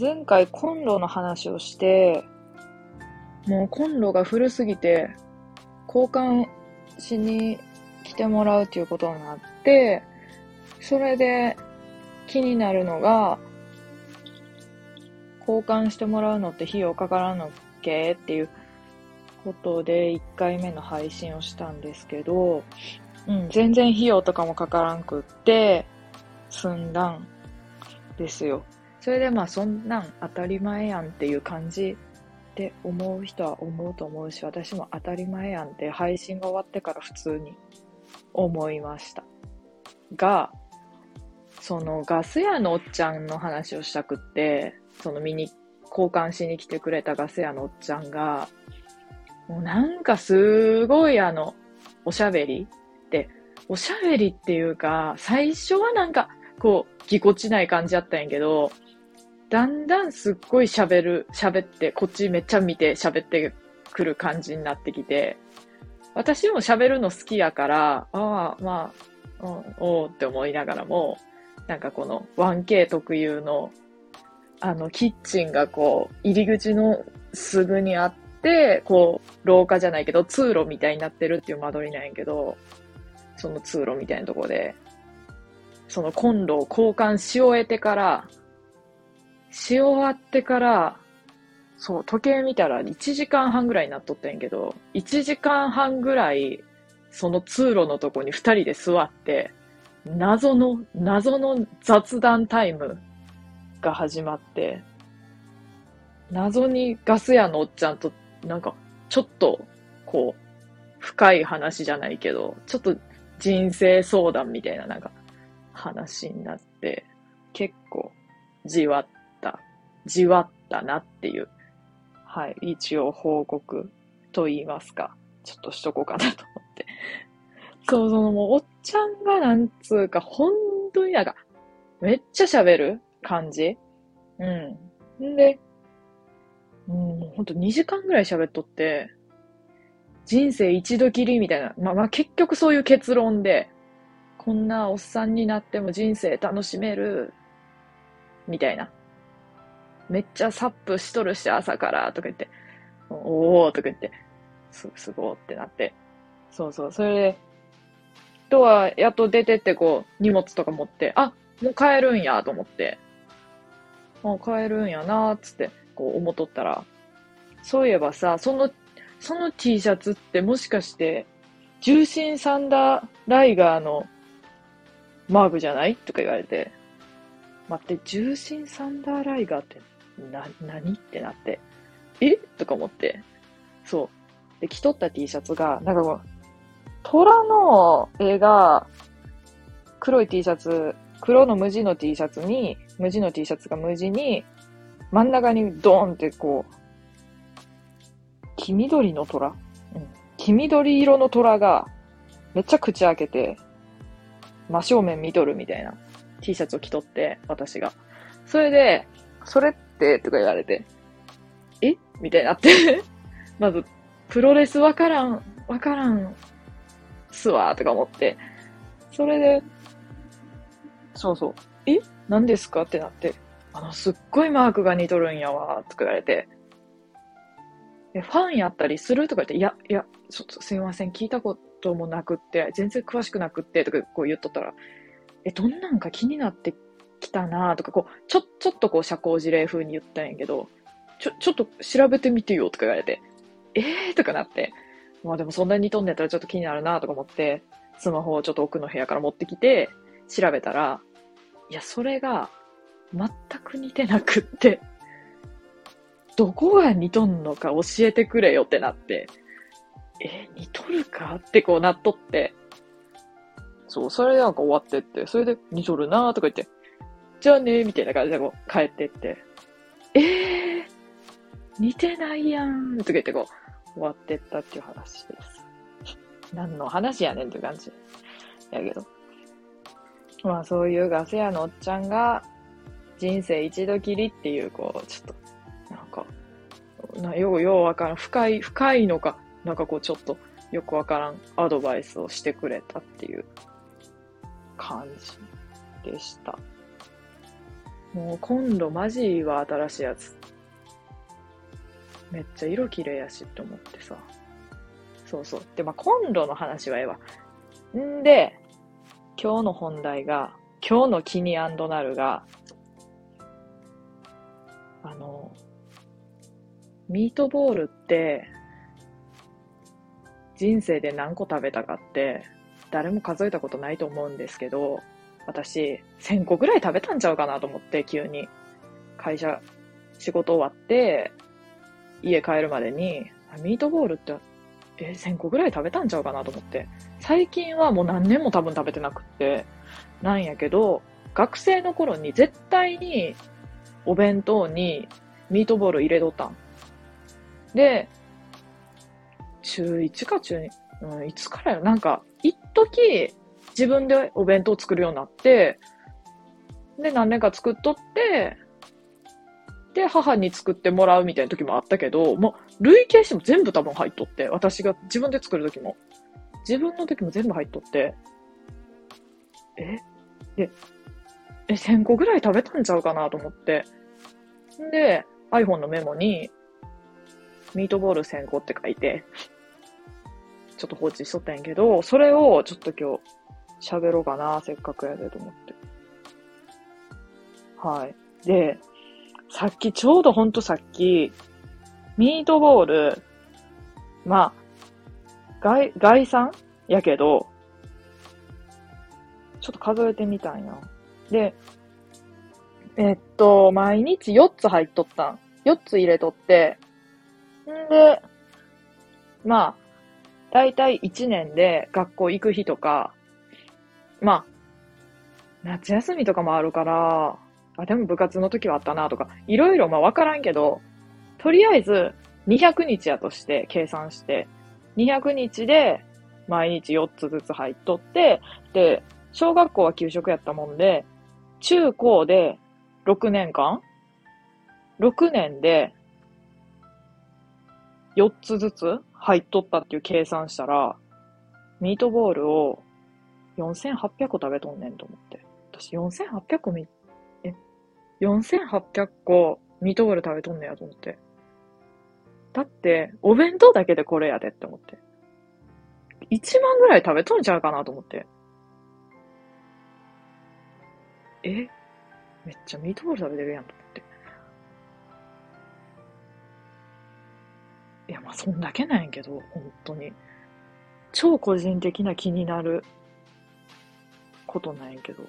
前回コンロの話をして、もうコンロが古すぎて、交換しに来てもらうっていうことになって、それで気になるのが、交換してもらうのって費用かからんのっけ？っていうことで1回目の配信をしたんですけど、うん、全然費用とかもかからんくって、済んだんですよ。それでまあそんなん当たり前やんっていう感じって思う人は思うと思うし、私も当たり前やんって配信が終わってから普通に思いました。が、そのガス屋のおっちゃんの話をしたくって、その見に、交換しに来てくれたガス屋のおっちゃんが、もうなんかすごいあの、おしゃべりで、おしゃべりっていうか、最初はなんか、こう、ぎこちない感じだったんやけど、だんだんすっごい喋る、喋って、こっちめっちゃ見て喋ってくる感じになってきて、私も喋るの好きやから、ああ、まあ、うん、おーって思いながらも、なんかこの 1K 特有の、あの、キッチンがこう、入り口のすぐにあっ、こう、廊下じゃないけど、通路みたいになってるっていう間取りなんやけど、その通路みたいなとこで、そのコンロを交換し終えてから、し終わってから、そう、時計見たら1時間半ぐらいになっとったんやけど、1時間半ぐらい、その通路のとこに二人で座って、謎の、謎の雑談タイムが始まって、謎にガス屋のおっちゃんと、なんか、ちょっと、こう、深い話じゃないけど、ちょっと人生相談みたいな、なんか、話になって、結構、じわったじわったなっていう、はい、一応報告と言いますか、ちょっとしとこうかなと思って。そう、そのもう、おっちゃんがなんつうか、本当になんか、めっちゃ喋る感じうん。んで、もうほんと2時間ぐらい喋っとって、人生一度きりみたいな、まあまあ結局そういう結論で、こんなおっさんになっても人生楽しめる、みたいな。めっちゃサップしとるし、朝から、とか言って、おーとか言って、す、すごーってなって。そうそう、それで、とは、やっと出てってこう、荷物とか持って、あ、もう帰るんや、と思って。もう帰るんやな、つって、こう思っとったら、そういえばさ、その、その T シャツってもしかして、重心サンダーライガーのマークじゃない？とか言われて、待って、重心サンダーライガーってな、何ってなって、え？とか思って、そう。で、着とった T シャツが、なんかこう、虎の絵が、黒い T シャツ、黒の無地の T シャツに、無地の T シャツが無地に、真ん中にドーンってこう、黄緑の虎？うん。黄緑色の虎が、めっちゃ口開けて、真正面見とるみたいな T シャツを着とって、私が。それで、それってとか言われて、え？みたいになって。まず、プロレスわからん、わからんすわ、とか思って。それで、そうそう、え？何ですか？ってなって、あの、すっごいマークが似とるんやわ、とか言われて、え、ファンやったりする？とか言って、いや、いや、ちょっとすいません、聞いたこともなくって、全然詳しくなくって、とかこう言っとったら、え、どんなんか気になってきたなとか、こう、ちょ、ちょっとこう社交辞令風に言ったんやけど、ちょ、ちょっと調べてみてよとか言われて、えーとかなって、まあでもそんなに似とんねやったらちょっと気になるなとか思って、スマホをちょっと奥の部屋から持ってきて、調べたら、いや、それが全く似てなくって、どこが似とんのか教えてくれよってなって、え似とるかってこうなっとって、そう、それでなんか終わってって、それで似とるなーとか言って、じゃあねー、みたいな感じでこう帰ってって、えー、似てないやん、とか言ってこう終わってったっていう話です。何の話やねんって感じ。やけど。まあそういうガス屋のおっちゃんが人生一度きりっていう、こう、ちょっと、なんか、なようようわからん。深い、深いのか、なんかこうちょっとよくわからんアドバイスをしてくれたっていう感じでした。もう今度マジは新しいやつ。めっちゃ色綺麗やしって思ってさ。そうそう。で、まあ、今度の話はええわ。んで、今日の本題が、今日の気にアンドナルが、あの、ミートボールって、人生で何個食べたかって、誰も数えたことないと思うんですけど、私、1000個ぐらい食べたんちゃうかなと思って、急に。会社、仕事終わって、家帰るまでに、ミートボールって、え、1000個ぐらい食べたんちゃうかなと思って。最近はもう何年も多分食べてなくって、なんやけど、学生の頃に絶対にお弁当にミートボール入れとったん。で、中1か中2、うん、いつからやなんか、一時自分でお弁当作るようになって、で、何年か作っとって、で、母に作ってもらうみたいな時もあったけど、もう、累計しても全部多分入っとって、私が自分で作る時も。自分の時も全部入っとって、え？で、え、1000個ぐらい食べたんちゃうかなと思って。んで、iPhone のメモに、ミートボール1000個って書いて、ちょっと放置しとったんやけど、それをちょっと今日喋ろうかな、せっかくやでと思って。はい。で、さっき、ちょうどほんとさっき、ミートボール、まあ、外、外産やけど、ちょっと数えてみたんや。で、えっと、毎日4つ入っとったん。4つ入れとって、んで、まあ、だいたい1年で学校行く日とか、まあ、夏休みとかもあるから、あ、でも部活の時はあったなとか、いろいろまあわからんけど、とりあえず200日やとして計算して、200日で毎日4つずつ入っとって、で、小学校は給食やったもんで、中高で6年間 ?6 年で4つずつ入っとったっていう計算したら、ミートボールを4800個食べとんねんと思って。私4800個み、え、4800個ミートボール食べとんねんやと思って。だって、お弁当だけでこれやでって思って。1万ぐらい食べとんちゃうかなと思って。え？めっちゃミートボール食べてるやんと思って。いや、まあ、そんだけなんやけど、本当に。超個人的な気になることなんやけど。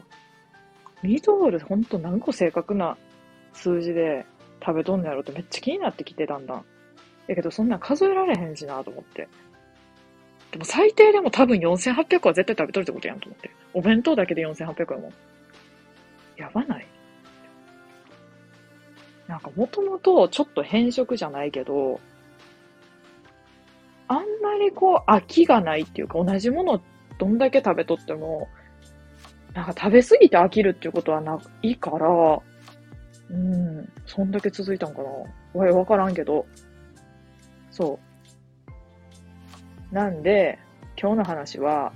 ミートボールほんと何個正確な数字で食べとんのやろってめっちゃ気になってきてだんだん。やけどそんなん数えられへんしなと思って。でも最低でも多分4800は絶対食べとるってことやんと思って。お弁当だけで4800やもん。やばないなんかもともとちょっと変色じゃないけど、あんまりこう飽きがないっていうか同じものどんだけ食べとっても、なんか食べ過ぎて飽きるっていうことはないから、うん、そんだけ続いたんかなわわからんけど。そう。なんで、今日の話は、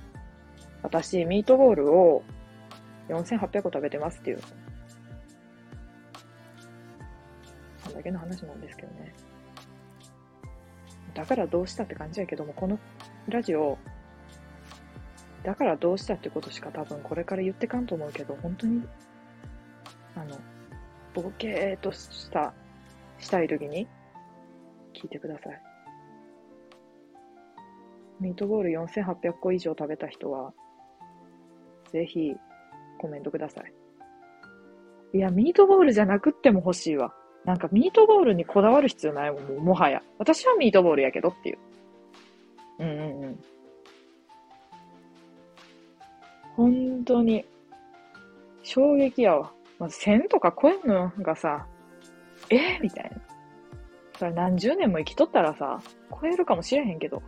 私、ミートボールを4800個食べてますっていう。そんだけの話なんですけどね。だからどうしたって感じやけども、このラジオ、だからどうしたってことしか多分これから言ってかんと思うけど、本当に、あの、ボケーとした、したい時に、聞いてください。ミートボール4800個以上食べた人は、ぜひ、コメントください。いや、ミートボールじゃなくっても欲しいわ。なんかミートボールにこだわる必要ないもん、もはや。私はミートボールやけどっていう。うんうんうん。本当に、衝撃やわ。まず1000とか超えんのがさ、えー、みたいな。それ何十年も生きとったらさ、超えるかもしれへんけど。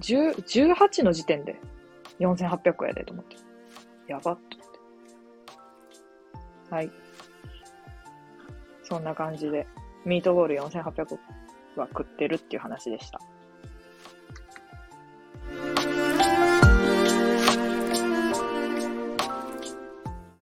10、18の時点で4800個やでと思って。やばっって。はい。そんな感じで、ミートボール4800は食ってるっていう話でした。